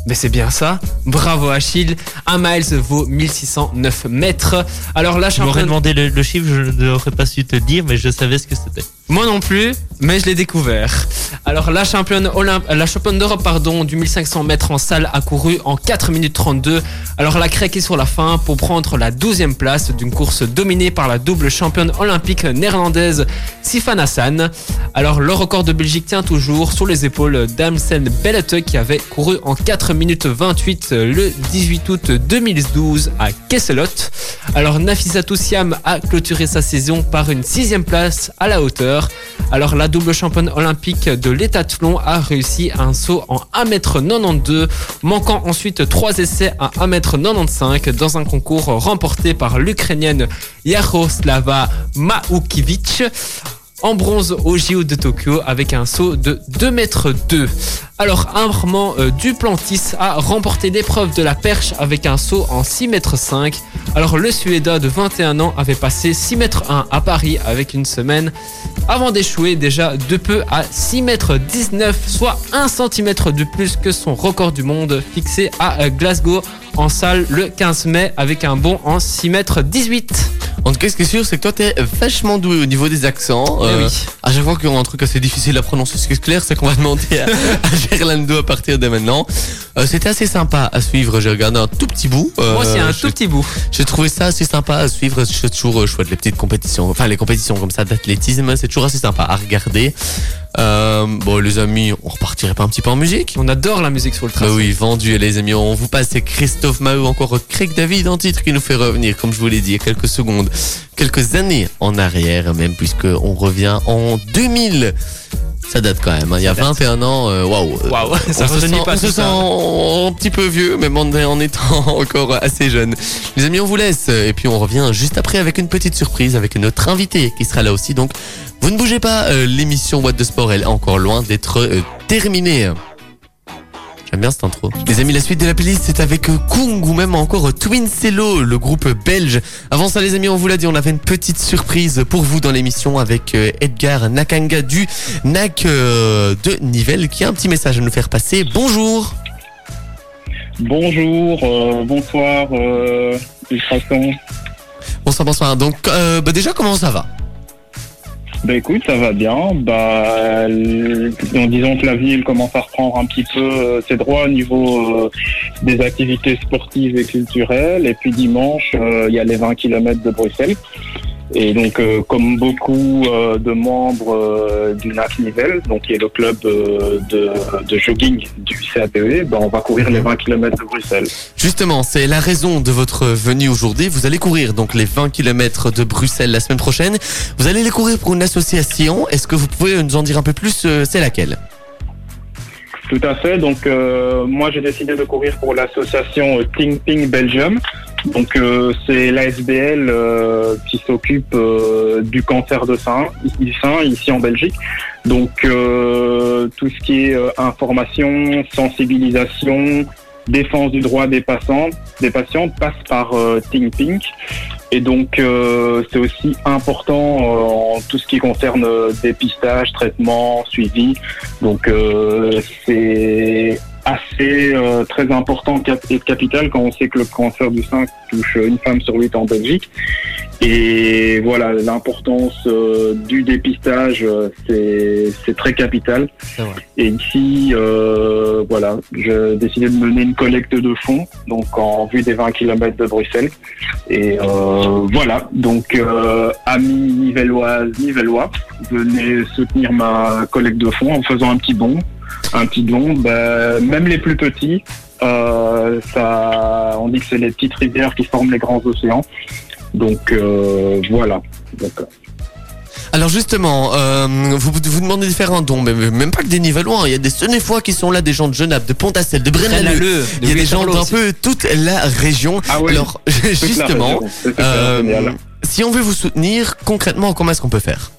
Mais c'est bien ça. Bravo Achille. Un miles vaut 1609 mètres. Alors la Je m'aurais demandé le, le chiffre, je n'aurais pas su te dire, mais je savais ce que c'était. Moi non plus, mais je l'ai découvert. Alors la championne Olymp... la championne d'Europe pardon du 1500 mètres en salle a couru en 4 minutes 32. Alors elle a craqué sur la fin pour prendre la 12e place d'une course dominée par la double championne olympique néerlandaise Sifan Hassan. Alors le record de Belgique tient toujours sur les épaules d'Amsen Bellette qui avait couru en 4 minutes 28 le 18 août 2012 à Kesselot. Alors Nafisa Siam a clôturé sa saison par une sixième place à la hauteur. Alors la double championne olympique de l'étathlon a réussi un saut en 1m92, manquant ensuite trois essais à 1m95 dans un concours remporté par l'Ukrainienne Yaroslava Maukiewicz en bronze au JO de Tokyo avec un saut de 2 mètres 2. Alors Armand euh, Duplantis a remporté l'épreuve de la perche avec un saut en 6 mètres 5. Alors le Suédois de 21 ans avait passé 6 mètres 1 à Paris avec une semaine avant d'échouer déjà de peu à 6 mètres 19, soit 1 cm de plus que son record du monde fixé à euh, Glasgow en salle le 15 mai avec un bond en 6 mètres 18. En tout cas, ce qui est sûr, c'est que toi, t'es vachement doué au niveau des accents. Eh Euh, oui. À chaque fois qu'on a un truc assez difficile à prononcer, ce qui est clair, c'est qu'on va demander à, (laughs) à Gerlando à partir de maintenant. Euh, C'était assez sympa à suivre. J'ai regardé un tout petit bout. Euh, Moi aussi un tout petit bout. J'ai trouvé ça assez sympa à suivre. C'est toujours euh, chouette les petites compétitions. Enfin, les compétitions comme ça d'athlétisme, c'est toujours assez sympa à regarder. Euh, bon, les amis, on repartirait pas un petit peu en musique On adore la musique sur le bah tracé. oui, vendu les amis. On vous passe c'est Christophe Maheu, encore Craig David en titre qui nous fait revenir, comme je vous l'ai dit, il y a quelques secondes, quelques années en arrière même, puisque on revient en 2000. Ça date quand même. hein. Il y a Ça date. 21 ans, euh, waouh. Waouh, ça on se rajeunit sent, pas on se sent ça. un petit peu vieux, même en, en étant (laughs) encore assez jeune. Les amis, on vous laisse. Et puis on revient juste après avec une petite surprise avec notre invité qui sera là aussi. Donc, vous ne bougez pas. euh, L'émission What de Sport, elle est encore loin d'être euh, terminée. J'aime bien cette intro. Les amis, la suite de la playlist, c'est avec euh, Kung ou même encore euh, Twin Cello, le groupe belge. Avant ça, les amis, on vous l'a dit, on avait une petite surprise pour vous dans l'émission avec euh, Edgar Nakanga du NAC de Nivelles qui a un petit message à nous faire passer. Bonjour Bonjour, euh, bonsoir, euh. Bonsoir, bonsoir. Donc, euh, bah déjà, comment ça va? Bah écoute, ça va bien. Bah, en disant que la ville commence à reprendre un petit peu euh, ses droits au niveau euh, des activités sportives et culturelles. Et puis dimanche, euh, il y a les 20 km de Bruxelles. Et donc, euh, comme beaucoup euh, de membres euh, du NAC Nivelles, donc qui est le club de, de jogging du CAPE, bah, on va courir les 20 km de Bruxelles. Justement, c'est la raison de votre venue aujourd'hui. Vous allez courir donc les 20 km de Bruxelles la semaine prochaine. Vous allez les courir pour une association. Est-ce que vous pouvez nous en dire un peu plus C'est laquelle? Tout à fait. Donc, moi, j'ai décidé de courir pour l'association Think Ping Belgium. Donc, euh, c'est l'ASBL euh, qui s'occupe euh, du cancer de sein, du sein ici en Belgique. Donc, euh, tout ce qui est euh, information, sensibilisation, défense du droit des patients, des patients passe par euh, Think Pink. Et donc, c'est aussi important en tout ce qui concerne dépistage, traitement, suivi. Donc c'est assez euh, très important et capital quand on sait que le cancer du sein touche une femme sur huit en Belgique. Et voilà, l'importance euh, du dépistage, euh, c'est c'est très capital. Vrai. Et ici, euh, voilà, j'ai décidé de mener une collecte de fonds, donc en vue des 20 km de Bruxelles. Et euh, voilà, donc euh, amis nivelloises, nivellois, venez soutenir ma collecte de fonds en faisant un petit don. Un petit don, ben, même les plus petits, euh, ça, on dit que c'est les petites rivières qui forment les grands océans. Donc euh, voilà. D'accord. Alors justement, euh, vous vous demandez de faire un don, mais même pas que des hein. Il y a des Senefois qui sont là, des gens de Genappe, de Pontacelle, de Brennaleux. Il y a des gens d'un peu toute la région. Ah oui, Alors (laughs) justement, région. Euh, si on veut vous soutenir, concrètement, comment est-ce qu'on peut faire?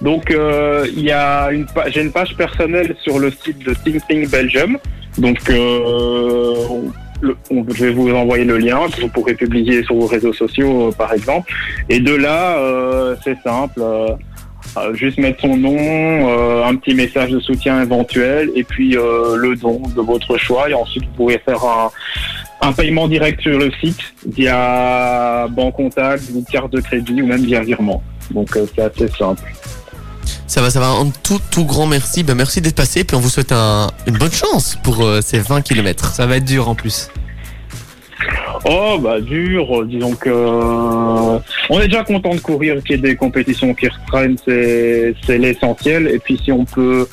Donc, euh, y a une j'ai une page personnelle sur le site de Think Think Belgium. Donc, euh, je vais vous envoyer le lien vous pourrez publier sur vos réseaux sociaux, euh, par exemple. Et de là, c'est simple. juste mettre son nom, un petit message de soutien éventuel, et puis le don de votre choix. Et ensuite, vous pourrez faire un, un paiement direct sur le site via banque contact, ou carte de crédit, ou même via virement. Donc, euh, c'est assez simple. Ça va, ça va. Un tout, tout grand merci. Ben, merci d'être passé. Puis on vous souhaite un- une bonne chance pour euh, ces 20 km. Ça va être dur en plus. Oh bah dur, disons que euh, on est déjà content de courir, qu'il y ait des compétitions qui reprennent, c'est c'est l'essentiel. Et puis si on peut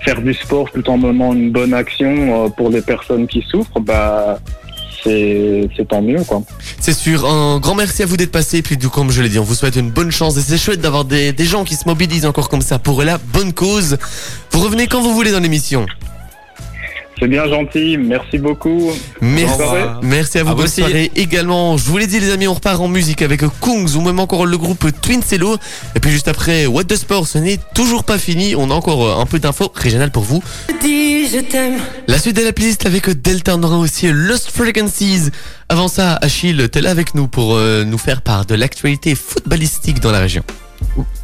faire du sport tout en menant une bonne action euh, pour des personnes qui souffrent, bah c'est tant mieux quoi. C'est sûr. Un grand merci à vous d'être passé. Puis du coup, comme je l'ai dit, on vous souhaite une bonne chance. Et c'est chouette d'avoir des, des gens qui se mobilisent encore comme ça pour la bonne cause. Vous revenez quand vous voulez dans l'émission. C'est bien gentil, merci beaucoup. Merci. Merci à vous. Bonne aussi. soirée également. Je vous l'ai dit, les amis, on repart en musique avec Kungs ou même encore le groupe Twin Cello. Et puis juste après, What the Sport, ce n'est toujours pas fini. On a encore euh, un peu d'infos régionales pour vous. La suite de la playlist avec Delta, on aura aussi Lost Frequencies. Avant ça, Achille, t'es là avec nous pour euh, nous faire part de l'actualité footballistique dans la région.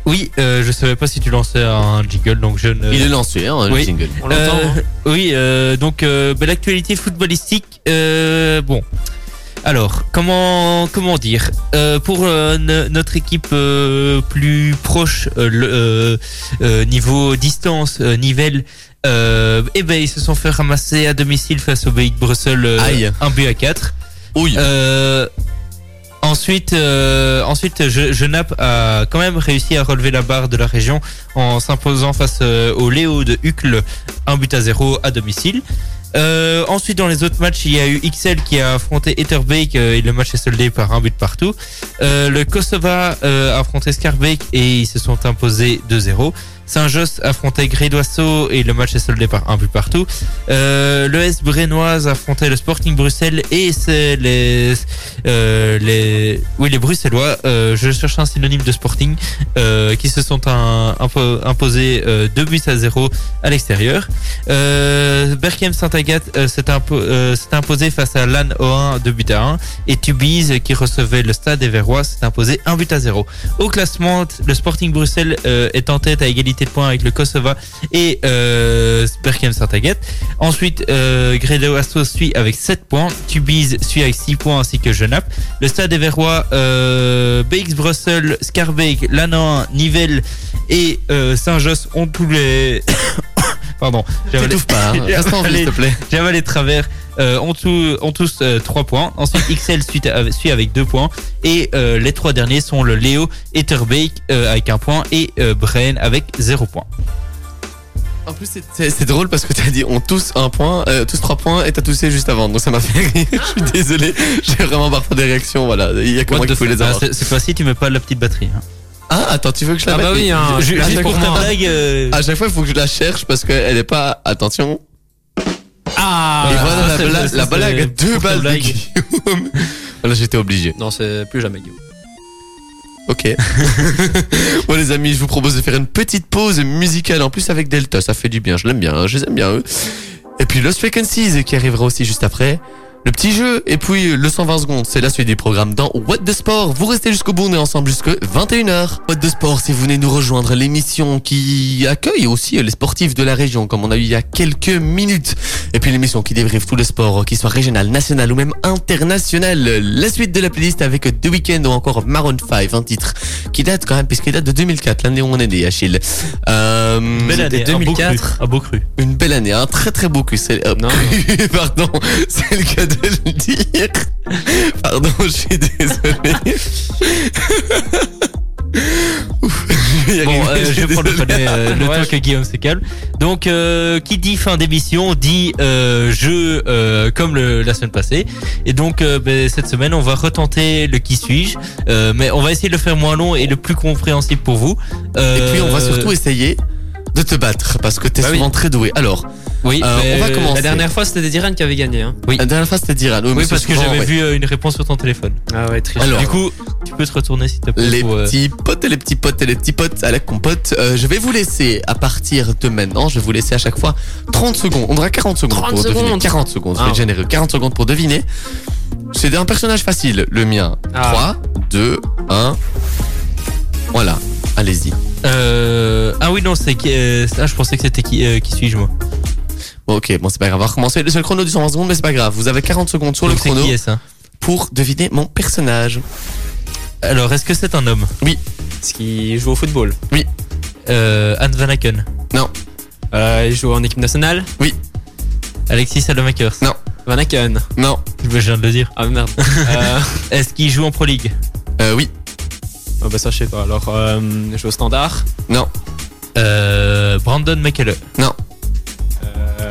Oui, euh, je savais pas si tu lançais un jingle, donc je ne. Il est lancé, hein, le oui. jingle. On l'entend. Euh, hein. oui, euh, donc euh, bah, l'actualité footballistique. euh, bon, alors comment comment dire Euh, Pour euh, no- notre équipe euh, plus proche, euh, le, euh, euh, niveau distance, euh, Nivelles. Euh, eh ben ils se sont fait ramasser à domicile face au BI de Bruxelles euh, Aïe. un but à 4 Oui. euh, ensuite, euh, a quand même réussi à relever la barre de la région en s'imposant face euh, au Léo de Hucle, un but à zéro à domicile. Euh, ensuite, dans les autres matchs, il y a eu XL qui a affronté Etterbeek euh, et le match est soldé par un but partout. Le Kosova a affronté Scarbeck et ils se sont imposés 2-0. Saint-Josse affrontait Gré d'Oisseau et le match est soldé par un but partout. Euh, le S Brennoise affrontait le Sporting Bruxelles et c'est les, euh, oui, les Bruxellois, euh, je cherche un synonyme de Sporting, qui se sont imposés euh, 2 buts à 0 à l'extérieur. Euh, Berkem Saint-Agathe s'est impo- s'est imposé face à LAN O1 2 buts à 1 et Tubize qui recevait le Stade des Verrois s'est imposé 1 but à 0. Au classement, le Sporting Bruxelles est en tête à égalité de points avec le Kosova et euh, Berkem Saint-Agathe. Ensuite, euh, Gredo Asso suit avec 7 points, Tubize suit avec 6 points ainsi que Genappe. Le Stade des Verrois, euh, BX Brussels, Scarbeck, Lannoy, Nivelles et euh, Saint-Josse ont tous les... (coughs) (coughs) Pardon, j'avais pas, hein. (laughs) s'il te plaît. Java les travers euh, ont, tout- ont tous 3 points. Ensuite, XL suit, euh, suit avec 2 points. Et euh, les trois derniers sont le Léo, Etterbeek euh, avec 1 point et euh, Brain avec 0 point. En plus, c'est- drôle parce que t'as dit on tous un point, euh, tous trois points et t'as toussé juste avant. Donc ça m'a fait rire. (laughs) Je suis désolé. J'ai vraiment parfois des réactions. Voilà. Il y a que moi qui pouvais les. Ah, avoir. Cette fois-ci, tu mets pas la petite batterie. hein. Ah, attends, tu veux que je la Ah mette bah oui, hein. Juste pour ta moi. blague. euh, À chaque fois, il faut que je la cherche parce qu'elle est pas. Attention. Ah Et voilà la, bla- la blague à deux balles de blague. Guillaume. (laughs) Voilà, j'étais obligé. Non, c'est plus jamais Guillaume. Ok. (laughs) bon les amis, je vous propose de faire une petite pause musicale en plus avec Delta, ça fait du bien, je l'aime bien, hein, je les aime bien eux. Et puis Lost Frequencies qui arrivera aussi juste après. Le petit jeu et puis le 120 secondes, c'est la suite du programme dans What the Sport. Vous restez jusqu'au bout, on est ensemble jusque 21h. What the Sport, si vous venez nous rejoindre, l'émission qui accueille aussi les sportifs de la région, comme on a eu il y a quelques minutes. Et puis l'émission qui débriefe tous les sports, qu'il soit régional, national ou même international. La suite de la playlist avec The Weeknd ou encore Maroon 5, un titre qui date quand même, puisqu'il date de 2004, l'année où on est né, Achille. Euh, Belle année, c'était un beau cru, 2004. Un beau cru. Une belle année, un très très beau. C'est, euh, Non. (laughs) pardon, c'est le cas de le dire. Pardon, je suis désolé. Ouf, je vais y Bon, euh, je vais prendre le euh, le Ouais. temps que Guillaume se calme. Donc, euh, qui dit fin d'émission dit euh, jeu euh, comme le, la semaine passée. Et donc, euh, ben, cette semaine, on va retenter le qui suis-je, euh, mais on va essayer de le faire moins long et le plus compréhensible pour vous. Et puis on va surtout essayer de te battre parce que t'es Bah oui. souvent très doué. Alors, Oui, Euh, mais- on va commencer. La dernière fois, c'était Diran qui avait gagné. Hein. Oui. la dernière fois c'était Diran. Oui, Oui, parce que j'avais ouais. vu euh, une réponse sur ton téléphone. Ah ouais, triche. Alors, Du coup, tu peux te retourner s'il te plaît. Les pour, euh, petits potes et les petits potes et les petits potes à la compote, euh, je vais vous laisser à partir de maintenant, je vais vous laisser à chaque fois 30 secondes. On aura 40 secondes 30 pour deviner. secondes. 40 secondes, je vais Ah. être généreux. 40 secondes pour deviner. C'est un personnage facile, le mien. Ah. 3, 2, 1. Voilà, allez-y. euh, ah oui, non, c'est qui euh, ah, je pensais que c'était qui, euh, qui suis-je moi? Bon, ok, bon, c'est pas grave. On va recommencer. Le chrono du 120 secondes, mais c'est pas grave. Vous avez 40 secondes sur le Donc, chrono qui est-ce hein pour deviner mon personnage. Alors, est-ce que c'est un homme Ce qui joue au football. euh, Anne Van Aken, Euh, il joue en équipe nationale. Alexis Salomakers. Non. Van Aken. Non. Je viens de le dire. Ah merde. (laughs) euh, Est-ce qu'il joue en Pro League Euh, oui. oh, bah ça, je sais pas. Alors, euh, il joue au standard. Non. euh, Brandon McKellar.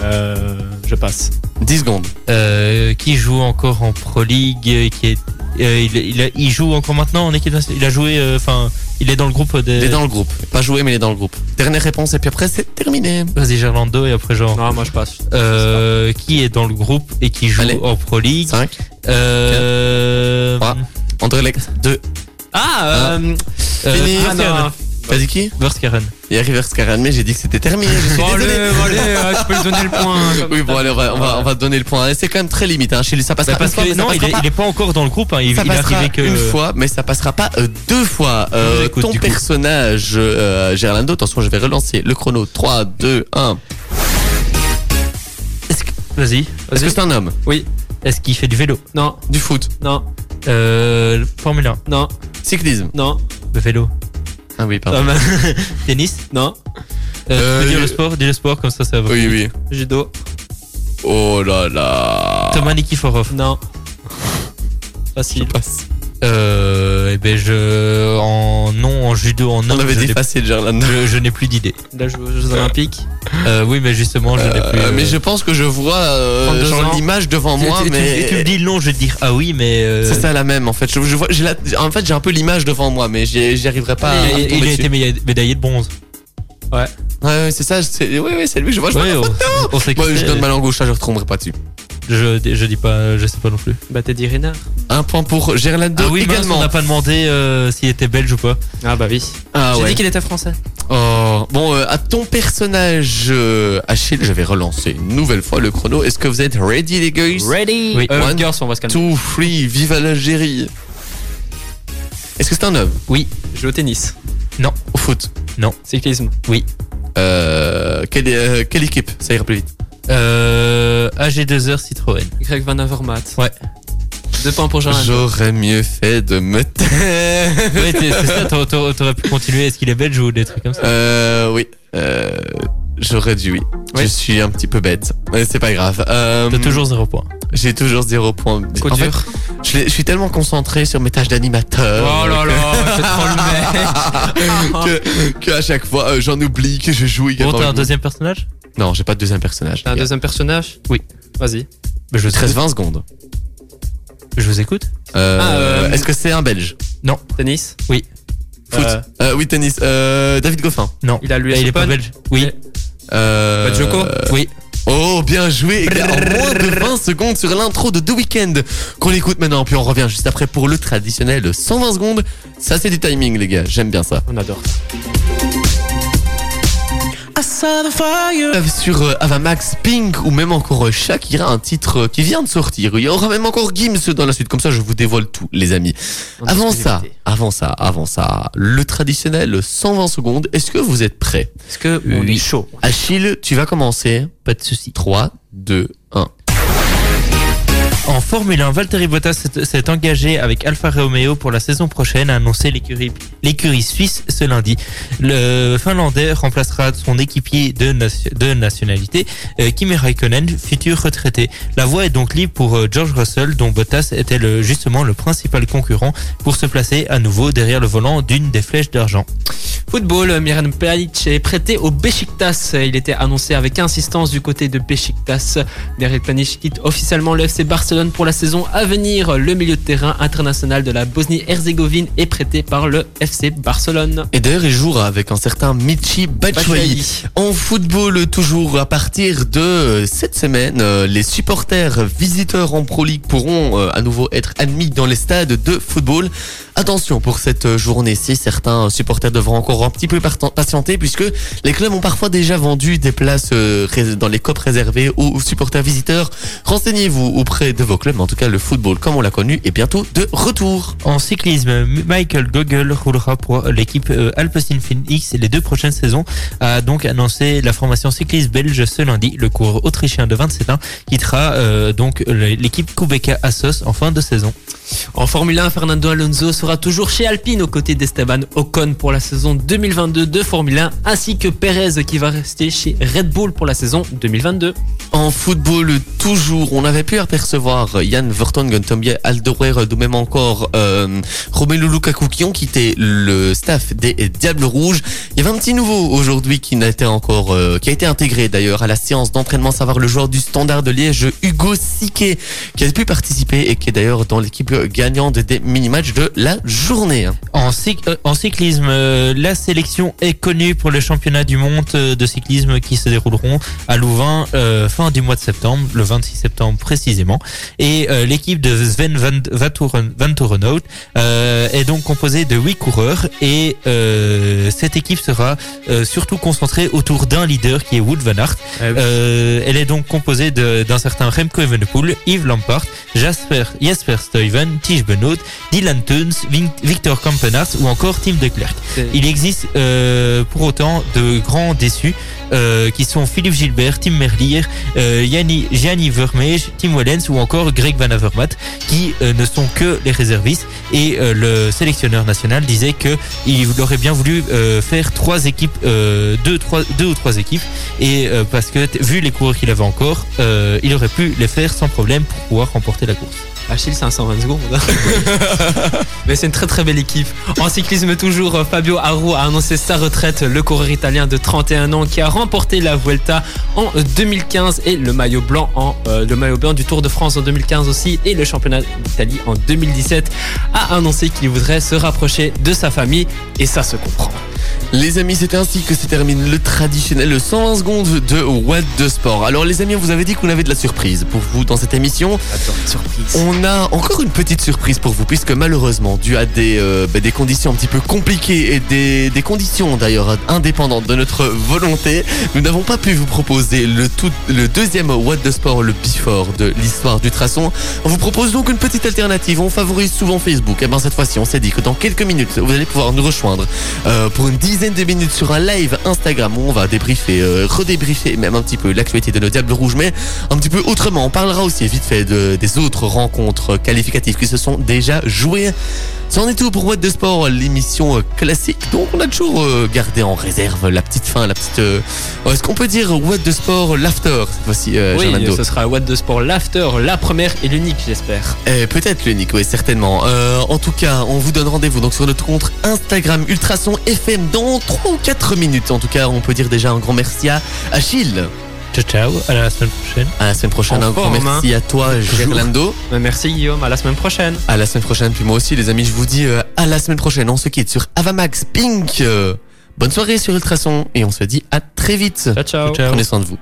Euh, je passe. 10 secondes. Euh, qui joue encore en Pro League euh, qui est, euh, il, il, a- il joue encore maintenant en équipe nationale Il a joué, euh, enfin, il est dans le groupe des. Il est dans le groupe. Pas joué, mais il est dans le groupe. Dernière réponse, et puis après, c'est terminé. Vas-y, Gerlando, et après, genre. Non, moi, je passe. Euh, qui est dans le groupe et qui joue Allez. en Pro League 5. euh, Trois. Anderlecht 2. Ah, euh, euh, Fini. ah, non. T'as dit qui Verskaren. Il y a Rivers Karan, mais j'ai dit que c'était terminé. Je suis Bon, allez, allez, euh, tu peux lui donner le point. comme Oui, bon, allez, on va, on va, on va donner le point. Et C'est quand même très limite, hein. Chez lui, ça passera Bah, parce une fois, que mais ça non, il passera est, pas- il est pas encore dans le groupe. Hein. Il, ça il est passera arrivé que. une fois, mais ça passera pas euh, deux fois. Euh, ton du coup. personnage, euh, Gerlando, attention, je vais relancer le chrono. 3, 2, 1. Est-ce que- Vas-y. Est-ce que c'est un homme? Oui. Est-ce qu'il fait du vélo? Non, Du foot non, euh, Formule 1. non, Cyclisme? Non. Le vélo. Ah oui, pardon. Euh, (laughs) Tennis. non. Euh, Euh, tu peux dire je- le sport, dis le sport comme ça, ça va. Oui, oui. Judo. Oh là là. Thomas Nikiforov. Non. Je Facile. passe. Euh, eh ben je en non en judo en On homme, avait je dit n'ai- facile, Gerlando. je, je n'ai plus d'idée. Là, je joue aux Jeux Olympiques. Euh, oui, mais justement, je n'ai plus. Euh, euh, mais je pense que je vois euh, 32 genre ans. l'image devant tu, moi, tu- tu- mais tu me dis le nom, je vais te dire ah oui, mais euh, c'est ça la même en fait. Je, je vois, j'ai la- en fait, j'ai un peu l'image devant moi, mais j'y arriverai pas. à il, a dessus. été médaillé de bronze. Ouais. Ouais, ouais, c'est ça. c'est- Ouais, ouais, c'est lui. Je vois, je vois. Ouais, la on, photo. on Moi, je donne ma langue au chat, je ne retomberai pas dessus. Je, je dis pas, je sais pas non plus. Bah, Teddy Riner. Un point pour Gerlando Ah oui, mince, également. on n'a pas demandé euh, s'il était belge ou pas. Ah, bah oui. Ah J'ai ouais. dit qu'il était français. Oh. Bon, euh, à ton personnage, euh, Achille, je vais relancer une nouvelle fois le chrono. Est-ce que vous êtes ready, les gars Ready Oui. Euh, One, girls, on va se calmer. Two, three, vive l'Algérie. Est-ce que c'est un homme? Oui. Joue au tennis. au foot? Cyclisme. euh, quelle, euh, quelle équipe? Ça ira plus vite. Euh, AG2R Citroën. Greg Van Avermaet. Ouais. Deux points pour Jean. J'aurais mieux fait de me (laughs) taire. Ouais, c'est ça, t'aurais- pu continuer. Est-ce qu'il est belge ou des trucs comme ça? Euh, oui. Euh, J'aurais dû, oui. Oui. Je suis un petit peu bête. Mais c'est pas grave. Euh, T'as toujours zéro point. J'ai toujours zéro point. Coup En fait, dur. je, je suis tellement concentré sur mes tâches d'animateur. Oh là là, c'est trop le mec. (laughs) que, que à chaque fois euh, j'en oublie que je joue Bon, également. t'as un deuxième personnage? Non, j'ai pas de deuxième personnage. T'as un deuxième personnage? Oui. Vas-y. Bah, je, vous écoute. 13-20 secondes. je vous écoute? Euh, Ah, euh, Est-ce que c'est un Belge? Tennis? Oui. Foot. Euh, Euh, oui, tennis. Euh, David Goffin. Non. Il a il est pas belge. Oui. Euh, Bah, Djoko Oui. Oh, bien joué. En moins de 20 secondes sur l'intro de The Weeknd. Qu'on écoute maintenant, puis on revient juste après pour le traditionnel 120 secondes. Ça, c'est du timing, les gars. J'aime bien ça. On adore. Sur euh, Avamax, Pink ou même encore euh, Shakira, un titre euh, qui vient de sortir. Il y aura même encore Gims dans la suite. Comme ça, je vous dévoile tout, les amis. En Avant ça, avant ça, avant ça, le traditionnel 120 secondes. Est-ce que vous êtes prêts? Est-ce que on Oui. est chaud? Achille, tu vas commencer. Pas de souci. 3, 2, 1. En Formule 1, Valtteri Bottas s'est- engagé avec Alfa Romeo pour la saison prochaine, a annoncé l'écurie suisse ce lundi. Le Finlandais remplacera son équipier de, nation- de nationalité, euh, Kimi Raikkonen, futur retraité. La voie est donc libre pour euh, George Russell, dont Bottas était justement le principal concurrent pour se placer à nouveau derrière le volant d'une des flèches d'argent. Football, Miran Pjanic est prêté au Besiktas. Il était annoncé avec insistance du côté de Besiktas. Miran Pjanic quitte officiellement le FC Barcelone pour la saison à venir. Le milieu de terrain international de la Bosnie-Herzégovine est prêté par le FC Barcelone. Et d'ailleurs, il jouera avec un certain Michi Batshuayi. En football, toujours à partir de cette semaine, euh, les supporters visiteurs en Pro League pourront euh, à nouveau être admis dans les stades de football. Attention pour cette journée-ci, certains supporters devront encore un petit peu patienter puisque les clubs ont parfois déjà vendu des places euh, dans les copes réservées aux supporters visiteurs. Renseignez-vous auprès de vos clubs. En tout cas, le football, comme on l'a connu, est bientôt de retour. En cyclisme, Michael Gogel roulera pour l'équipe euh, Alpecin Phoenix les deux prochaines saisons. A donc annoncé la formation cycliste belge ce lundi. Le coureur autrichien de 27 ans quittera euh, donc l'équipe Kubeka Assos en fin de saison. En Formule 1, Fernando Alonso sera toujours chez Alpine aux côtés d'Esteban Ocon pour la saison 2022 de Formule 1, ainsi que Perez qui va rester chez Red Bull pour la saison 2022. En football, toujours, on avait pu apercevoir Yann Vertonghen, Tombie Alderweireld ou même encore euh, Romelu Lukaku qui ont quitté le staff des Diables Rouges. Il y avait un petit nouveau aujourd'hui qui n'a été encore, euh, qui a été intégré d'ailleurs à la séance d'entraînement, savoir le joueur du Standard de Liège, Hugo Siquet, qui a pu participer et qui est d'ailleurs dans l'équipe gagnante des mini-matchs de la journée. En, cyc- euh, en cyclisme, euh, la sélection est connue pour les championnats du monde euh, de cyclisme qui se dérouleront à Louvain euh, fin du mois de septembre, le 26 septembre précisément. Et euh, l'équipe de Sven Van, Van Torenhout euh, est donc composée de huit coureurs et euh, cette équipe sera euh, surtout concentrée autour d'un leader qui est Wood Van Aert. Euh, elle est donc composée d'un certain Remco Evenepoel, Yves Lampart, Jasper, Jasper Stuyven, Tige Benoît, Dylan Teuns, Vin- Victor Kampenaerts ou encore Tim de Klerk. Il existe euh, pour autant de grands déçus euh, qui sont Philippe Gilbert, Tim Merlier, euh, Gianni Vermeij, Tim Wellens ou encore Greg Van Avermaet qui euh, ne sont que les réservistes et euh, le sélectionneur national disait que il aurait bien voulu faire trois équipes, deux, ou trois équipes et parce que vu les coureurs qu'il avait encore, il aurait pu les faire sans problème pour pouvoir remporter la course. Achille, c'est un 120 secondes. (laughs) Mais c'est une très très belle équipe. En cyclisme toujours, Fabio Aru a annoncé sa retraite. Le coureur italien de 31 ans qui a remporté la Vuelta en 2015 et le maillot blanc en euh, le maillot blanc du Tour de France en 2015 aussi et le championnat d'Italie en 2017 a annoncé qu'il voudrait se rapprocher de sa famille et ça se comprend. Les amis, c'est ainsi que se termine le traditionnel 120 secondes de What the Sport. Alors les amis, on vous avait dit qu'on avait de la surprise pour vous dans cette émission. Attends, surprise. On a encore une petite surprise pour vous, puisque malheureusement, dû à des, euh, bah, des conditions un petit peu compliquées et des, des conditions d'ailleurs indépendantes de notre volonté, nous n'avons pas pu vous proposer le, tout, le deuxième What the Sport, le before de l'histoire du traçon. On vous propose donc une petite alternative. On favorise souvent Facebook. Et ben cette fois-ci, on s'est dit que dans quelques minutes, vous allez pouvoir nous rejoindre euh, pour une dizaine de minutes sur un live Instagram où on va débriefer, euh, redébriefer même un petit peu l'actualité de nos Diables Rouges, mais un petit peu autrement. On parlera aussi vite fait de, des autres rencontres qualificatives qui se sont déjà jouées. C'en est tout pour What de Sport, l'émission euh, classique. Donc on a toujours euh, gardé en réserve la petite fin, la petite. euh, Est-ce qu'on peut dire What de Sport l'after cette fois-ci, euh, Oui, Gerlando ce sera What the Sport l'after, la première et l'unique, j'espère. Eh, Peut-être l'unique, oui, certainement. Euh, en tout cas, on vous donne rendez-vous donc sur notre compte Instagram Ultrason FM dans 3 ou 4 minutes. En tout cas, on peut dire déjà un grand merci à Achille. Ciao, ciao. À la semaine prochaine. À la semaine prochaine, En un grand forme, merci à toi, Gerlando. Euh, Merci Guillaume, à la semaine prochaine. À la semaine prochaine, puis moi aussi, les amis, je vous dis euh, à la semaine prochaine. On se quitte sur Avamax Pink. Euh, bonne soirée sur Ultrason et on se dit à très vite. Ciao, ciao. Ciao. Prenez soin de vous.